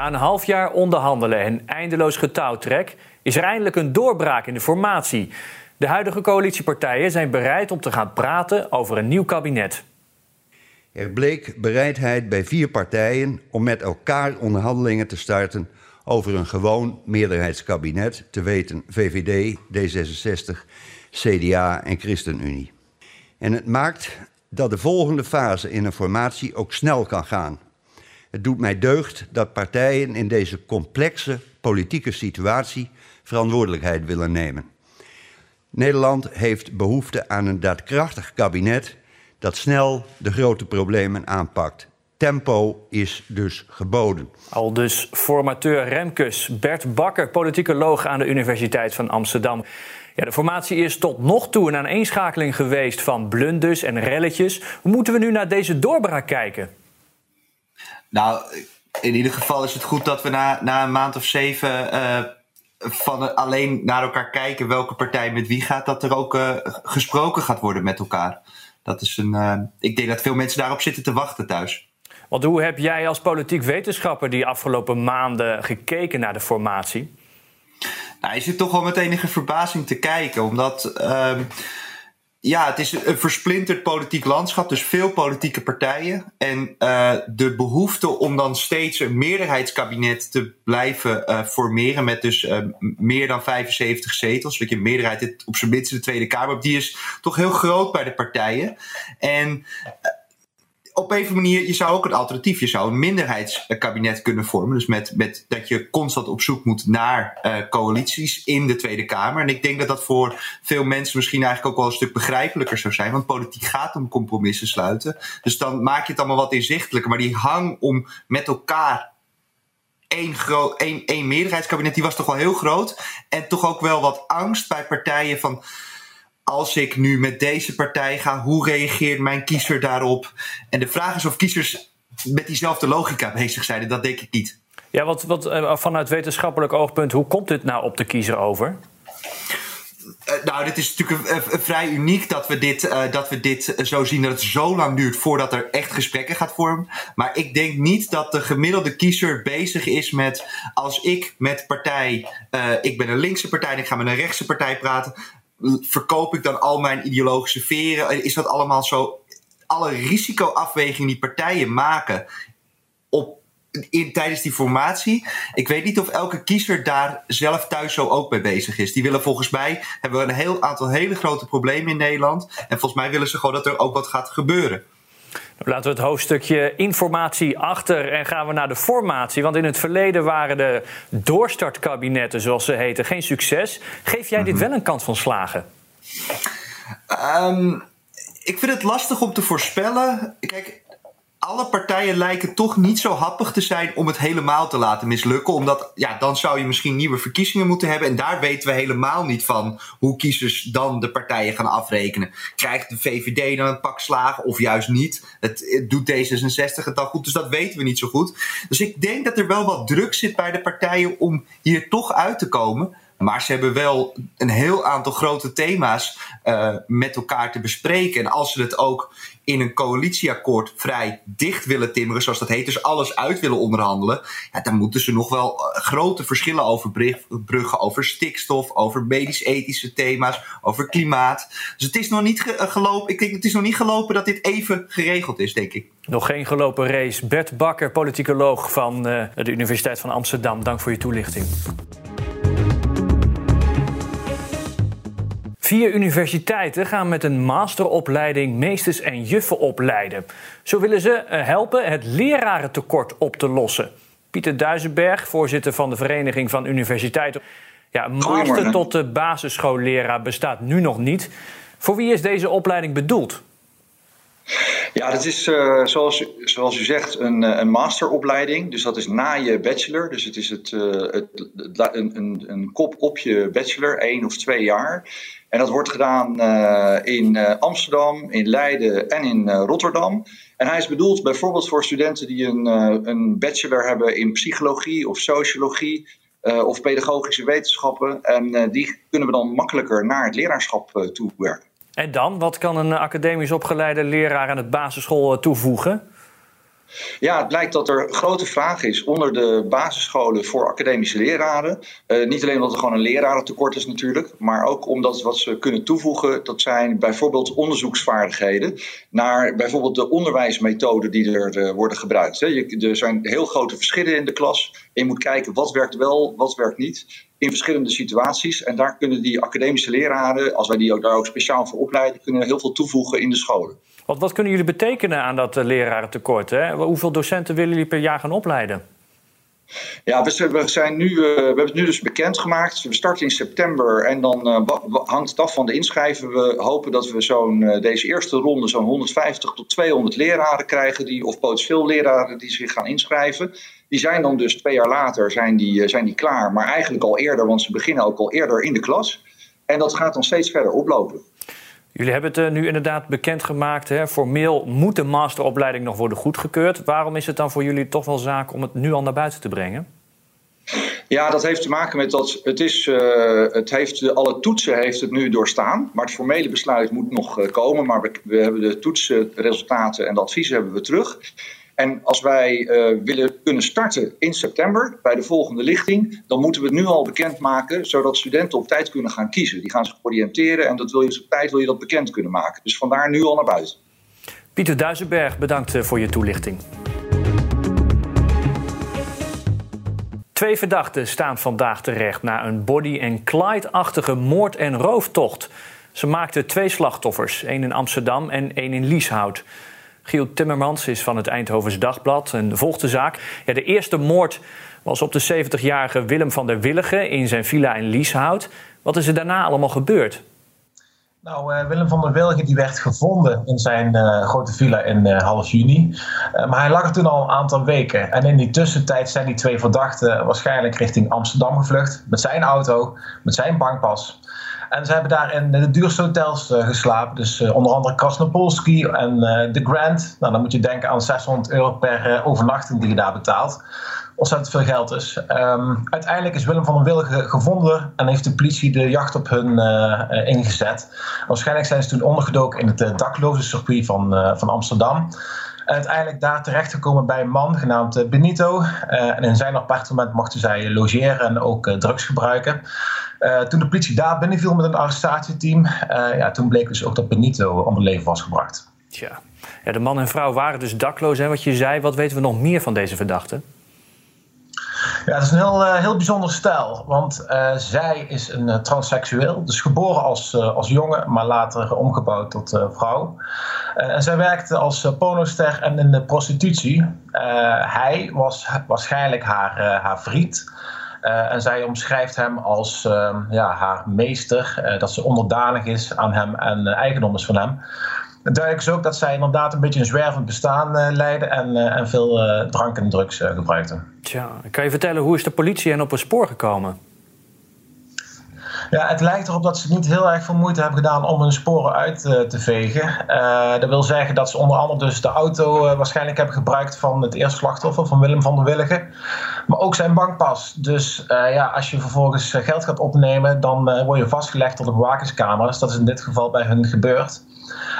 Na een half jaar onderhandelen en eindeloos getouwtrek is er eindelijk een doorbraak in de formatie. De huidige coalitiepartijen zijn bereid om te gaan praten over een nieuw kabinet. Er bleek bereidheid bij vier partijen om met elkaar onderhandelingen te starten over een gewoon meerderheidskabinet, te weten VVD, D66, CDA en ChristenUnie. En het maakt dat de volgende fase in een formatie ook snel kan gaan. Het doet mij deugd dat partijen in deze complexe politieke situatie verantwoordelijkheid willen nemen. Nederland heeft behoefte aan een daadkrachtig kabinet dat snel de grote problemen aanpakt. Tempo is dus geboden. Al dus formateur Remkes, Bert Bakker, politicoloog aan de Universiteit van Amsterdam. Ja, de formatie is tot nog toe een aaneenschakeling geweest van blunders en relletjes. Hoe moeten we nu naar deze doorbraak kijken? Nou, in ieder geval is het goed dat we na, na een maand of zeven uh, van alleen naar elkaar kijken welke partij met wie gaat, dat er ook uh, gesproken gaat worden met elkaar. Dat is een, uh, ik denk dat veel mensen daarop zitten te wachten thuis. Want hoe heb jij als politiek wetenschapper die afgelopen maanden gekeken naar de formatie? Nou, je zit toch wel met enige verbazing te kijken, omdat. Ja, het is een versplinterd politiek landschap, dus veel politieke partijen. En uh, de behoefte om dan steeds een meerderheidskabinet te blijven uh, formeren met dus uh, meer dan 75 zetels, dat je een meerderheid op zijn minst in de Tweede Kamer, die is toch heel groot bij de partijen. En op een manier, je zou ook een alternatief, je zou een minderheidskabinet kunnen vormen. Dus met, met dat je constant op zoek moet naar uh, coalities in de Tweede Kamer. En ik denk dat dat voor veel mensen misschien eigenlijk ook wel een stuk begrijpelijker zou zijn. Want politiek gaat om compromissen sluiten. Dus dan maak je het allemaal wat inzichtelijker. Maar die hang om met elkaar één, één meerderheidskabinet, die was toch wel heel groot. En toch ook wel wat angst bij partijen van als ik nu met deze partij ga, hoe reageert mijn kiezer daarop? En de vraag is of kiezers met diezelfde logica bezig zijn. Dat denk ik niet. Ja, wat, wat vanuit wetenschappelijk oogpunt, hoe komt dit nou op de kiezer over? Uh, nou, dit is natuurlijk uh, vrij uniek dat we, dit, uh, dat we dit zo zien dat het zo lang duurt voordat er echt gesprekken gaat vormen. Maar ik denk niet dat de gemiddelde kiezer bezig is met als ik met partij, ik ben een linkse partij en ik ga met een rechtse partij praten verkoop ik dan al mijn ideologische veren? Is dat allemaal zo? Alle risicoafwegingen die partijen maken op, in, tijdens die formatie. Ik weet niet of elke kiezer daar zelf thuis zo ook mee bezig is. Die willen volgens mij, hebben we een heel aantal hele grote problemen in Nederland. En volgens mij willen ze gewoon dat er ook wat gaat gebeuren. Laten we het hoofdstukje informatie achter en gaan we naar de formatie. Want in het verleden waren de doorstartkabinetten, zoals ze heten, geen succes. Geef jij dit wel een kans van slagen? Um, ik vind het lastig om te voorspellen. Kijk, alle partijen lijken toch niet zo happig te zijn om het helemaal te laten mislukken. Omdat ja, dan zou je misschien nieuwe verkiezingen moeten hebben. En daar weten we helemaal niet van hoe kiezers dan de partijen gaan afrekenen. Krijgt de VVD dan een pak slagen of juist niet? Het, doet D66 het dan goed, dus dat weten we niet zo goed. Dus ik denk dat er wel wat druk zit bij de partijen om hier toch uit te komen. Maar ze hebben wel een heel aantal grote thema's uh, met elkaar te bespreken. En als ze het ook in een coalitieakkoord vrij dicht willen timmeren, zoals dat heet, dus alles uit willen onderhandelen, ja, dan moeten ze nog wel grote verschillen overbruggen over stikstof, over medisch-ethische thema's, over klimaat. Dus het is nog niet ge gelopen. Ik denk het is nog niet gelopen dat dit even geregeld is, denk ik. Nog geen gelopen race. Bert Bakker, politicoloog van uh, de Universiteit van Amsterdam. Dank voor je toelichting. Vier universiteiten gaan met een masteropleiding meesters en juffen opleiden. Zo willen ze helpen het lerarentekort op te lossen. Pieter Duisenberg, voorzitter van de Vereniging van Universiteiten. Ja, een master tot de basisschoolleraar bestaat nu nog niet. Voor wie is deze opleiding bedoeld? Ja, dat is uh, zoals, zoals u zegt een, een masteropleiding. Dus dat is na je bachelor. Dus het is het, uh, het, een, een, een kop op je bachelor, één of twee jaar. En dat wordt gedaan in Amsterdam, in Leiden en in Rotterdam. En hij is bedoeld bijvoorbeeld voor studenten die een, een bachelor hebben in psychologie of sociologie. of pedagogische wetenschappen. En die kunnen we dan makkelijker naar het leraarschap toe werken. En dan, wat kan een academisch opgeleide leraar aan het basisschool toevoegen? Ja, het blijkt dat er grote vraag is onder de basisscholen voor academische leraren. Uh, niet alleen omdat er gewoon een lerarentekort is natuurlijk, maar ook omdat wat ze kunnen toevoegen, dat zijn bijvoorbeeld onderzoeksvaardigheden naar bijvoorbeeld de onderwijsmethoden die er uh, worden gebruikt. Hè. Je, er zijn heel grote verschillen in de klas en je moet kijken wat werkt wel, wat werkt niet in verschillende situaties. En daar kunnen die academische leraren, als wij die ook, daar ook speciaal voor opleiden, kunnen heel veel toevoegen in de scholen. Wat, wat kunnen jullie betekenen aan dat uh, lerarentekort? Hè? Hoeveel docenten willen jullie per jaar gaan opleiden? Ja, we, zijn nu, uh, we hebben het nu dus bekendgemaakt. We starten in september en dan uh, hangt het af van de inschrijven. We hopen dat we zo'n uh, deze eerste ronde zo'n 150 tot 200 leraren krijgen, die, of potentieel leraren die zich gaan inschrijven. Die zijn dan dus twee jaar later zijn die, zijn die klaar, maar eigenlijk al eerder, want ze beginnen ook al eerder in de klas. En dat gaat dan steeds verder oplopen. Jullie hebben het uh, nu inderdaad bekendgemaakt. Hè? Formeel moet de masteropleiding nog worden goedgekeurd. Waarom is het dan voor jullie toch wel zaak om het nu al naar buiten te brengen? Ja, dat heeft te maken met dat het is, uh, het heeft, alle toetsen heeft het nu doorstaan. Maar het formele besluit moet nog uh, komen. Maar we, we, hebben de toetsenresultaten en de adviezen hebben we terug. En als wij uh, willen kunnen starten in september bij de volgende lichting, dan moeten we het nu al bekendmaken, zodat studenten op tijd kunnen gaan kiezen. Die gaan zich oriënteren en dat wil je op tijd wil je dat bekend kunnen maken. Dus vandaar nu al naar buiten. Pieter Duisenberg, bedankt eh, voor je toelichting. Twee verdachten staan vandaag terecht na een Body and Clyde-achtige moord- en rooftocht. Ze maakten twee slachtoffers, één in Amsterdam en één in Lieshout. Giel Timmermans is van het Eindhovens Dagblad en volgt de zaak. Ja, de eerste moord was op de 70-jarige Willem van der Willigen in zijn villa in Lieshout. Wat is er daarna allemaal gebeurd? Nou, uh, Willem van der Wilgen die werd gevonden in zijn uh, grote villa in uh, half juni. maar hij lag er toen al een aantal weken. En in die tussentijd zijn die twee verdachten waarschijnlijk richting Amsterdam gevlucht. Met zijn auto, met zijn bankpas. En ze hebben daar in de duurste hotels uh, geslapen. Dus uh, onder andere Krasnopolski en uh, The Grand. Nou, dan moet je denken aan 600 euro per overnachting die je daar betaalt. Ontzettend veel geld dus. Um, uiteindelijk is Willem van der Wilgen gevonden en heeft de politie de jacht op hun ingezet. Waarschijnlijk zijn ze toen ondergedoken in het dakloze circuit van, van Amsterdam. Uiteindelijk daar terechtgekomen bij een man genaamd Benito. en in zijn appartement mochten zij logeren en ook drugs gebruiken. Toen de politie daar binnenviel met een arrestatieteam, ja, toen bleek dus ook dat Benito om het leven was gebracht. Tja. Ja, de man en vrouw waren dus dakloos, hè, wat je zei. Wat weten we nog meer van deze verdachten? Ja, het is een heel, uh, heel bijzonder stijl. Want uh, zij is een uh, transseksueel. Dus geboren als, als jongen, maar later omgebouwd tot vrouw. en zij werkte als pornoster en in de prostitutie. hij was waarschijnlijk haar, haar vriend. En zij omschrijft hem als uh, ja, haar meester, dat ze onderdanig is aan hem en eigendom is van hem. Duidelijk is ook dat zij inderdaad een beetje een zwervend bestaan leidde en, en veel drank en drugs gebruikte. Tja, kan je vertellen hoe is de politie hen op een spoor gekomen? Ja, het lijkt erop dat ze niet heel erg veel moeite hebben gedaan om hun sporen uit uh, te vegen. Uh, dat wil zeggen dat ze onder andere dus de auto uh, waarschijnlijk hebben gebruikt van het eerste slachtoffer, van Willem van der Willigen. Maar ook zijn bankpas. Dus ja, als je vervolgens geld gaat opnemen, dan word je vastgelegd tot de bewakingscamera's. Dat is in dit geval bij hun gebeurd.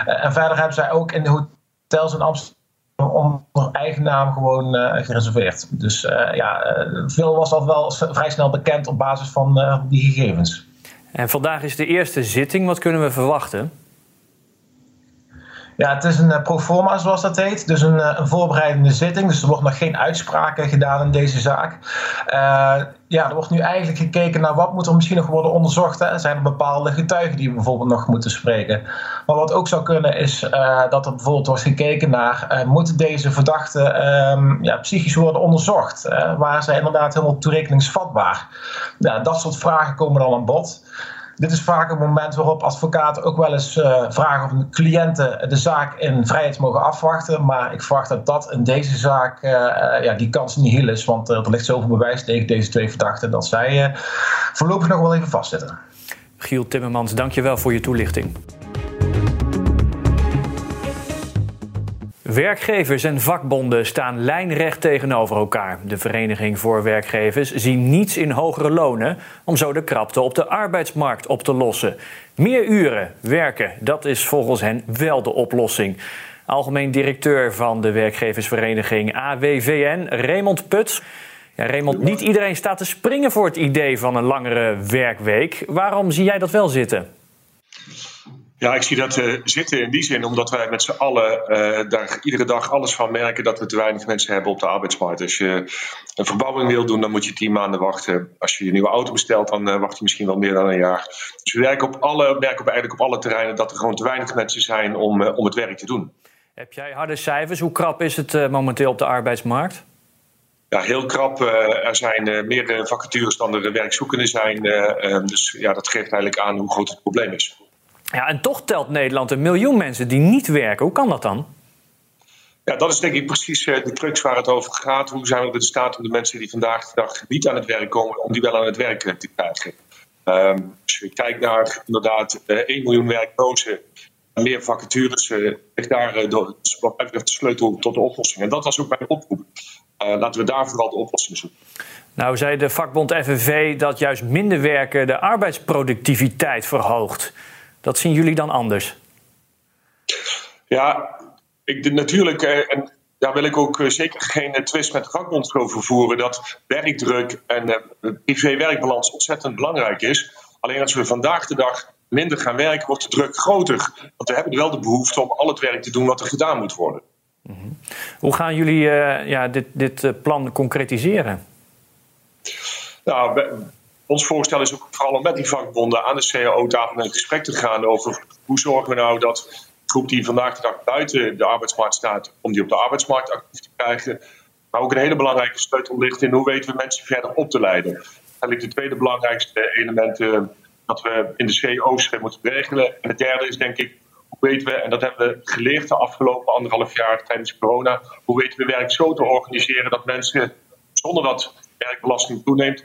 En verder hebben zij ook in de hotels in Amsterdam onder eigen naam gewoon uh, gereserveerd. Dus uh, ja, veel was dat wel vrij snel bekend op basis van die gegevens. En vandaag is de eerste zitting. Wat kunnen we verwachten? Ja, het is een uh, proforma zoals dat heet. Dus een, uh, een, voorbereidende zitting. Dus er wordt nog geen uitspraken gedaan in deze zaak. Uh, ja, er wordt nu eigenlijk gekeken naar wat moet er misschien nog worden onderzocht. Hè? Zijn er bepaalde getuigen die we bijvoorbeeld nog moeten spreken? Maar wat ook zou kunnen is dat er bijvoorbeeld wordt gekeken naar... moeten deze verdachten um, ja, psychisch worden onderzocht? Waar ze inderdaad helemaal toerekeningsvatbaar? Ja, dat soort vragen komen dan aan bod. Dit is vaak een moment waarop advocaten ook wel eens uh, vragen of cliënten de zaak in vrijheid mogen afwachten. Maar ik verwacht dat dat in deze zaak uh, ja, die kans niet heel is. Want er ligt zoveel bewijs tegen deze twee verdachten dat zij voorlopig nog wel even vastzitten. Giel Timmermans, dankjewel voor je toelichting. Werkgevers en vakbonden staan lijnrecht tegenover elkaar. De Vereniging voor Werkgevers ziet niets in hogere lonen om zo de krapte op de arbeidsmarkt op te lossen. Meer uren werken, dat is volgens hen wel de oplossing. Algemeen directeur van de werkgeversvereniging AWVN, Raymond Puts. Ja, Raymond, niet iedereen staat te springen voor het idee van een langere werkweek. Waarom zie jij dat wel zitten? Ja, ik zie dat uh, zitten in die zin omdat wij met z'n allen uh, daar iedere dag alles van merken dat we te weinig mensen hebben op de arbeidsmarkt. Als je een verbouwing wil doen, dan moet je tien maanden wachten. Als je een nieuwe auto bestelt, dan uh, wacht je misschien wel meer dan een jaar. Dus we werken op, alle, merken op eigenlijk op alle terreinen dat er gewoon te weinig mensen zijn om, om het werk te doen. Heb jij harde cijfers? Hoe krap is het momenteel op de arbeidsmarkt? Ja, heel krap. er zijn meer vacatures dan er werkzoekenden zijn. dus ja, dat geeft eigenlijk aan hoe groot het probleem is. Ja, en toch telt Nederland een miljoen mensen die niet werken. Hoe kan dat dan? Ja, dat is denk ik precies eh, de crux waar het over gaat. Hoe zijn we in staat om de mensen die vandaag de dag niet aan het werk komen, om die wel aan het werk te krijgen? Um, als je kijkt naar inderdaad uh, eh, 1 miljoen werklozen, meer vacatures, uh, daar uh, de, de sleutel tot de oplossing. En dat was ook mijn oproep. laten we daar vooral de oplossing zoeken. Nou zei de vakbond FNV dat juist minder werken de arbeidsproductiviteit verhoogt. Dat zien jullie dan anders? Ja, ik, natuurlijk, eh, en daar wil ik ook eh, zeker geen eh, twist met de vakbond over voeren, dat werkdruk en privé-werkbalans ontzettend belangrijk is. Alleen als we vandaag de dag minder gaan werken, wordt de druk groter. Want we hebben wel de behoefte om al het werk te doen wat er gedaan moet worden. Mhm. Hoe gaan jullie ja, dit, dit plan concretiseren? Nou, ons voorstel is ook vooral om met die vakbonden aan de CAO-tafel in gesprek te gaan over hoe zorgen we nou dat de groep die vandaag de dag buiten de arbeidsmarkt staat, om die op de arbeidsmarkt actief te krijgen. Maar ook een hele belangrijke sleutel ligt in hoe weten we mensen verder op te leiden. Eigenlijk de tweede belangrijkste element uh, dat we in de CAO's moeten regelen. En het derde is denk ik, hoe weten we, en dat hebben we geleerd de afgelopen anderhalf jaar tijdens corona, hoe weten we werk zo te organiseren dat mensen zonder dat werkbelasting toeneemt,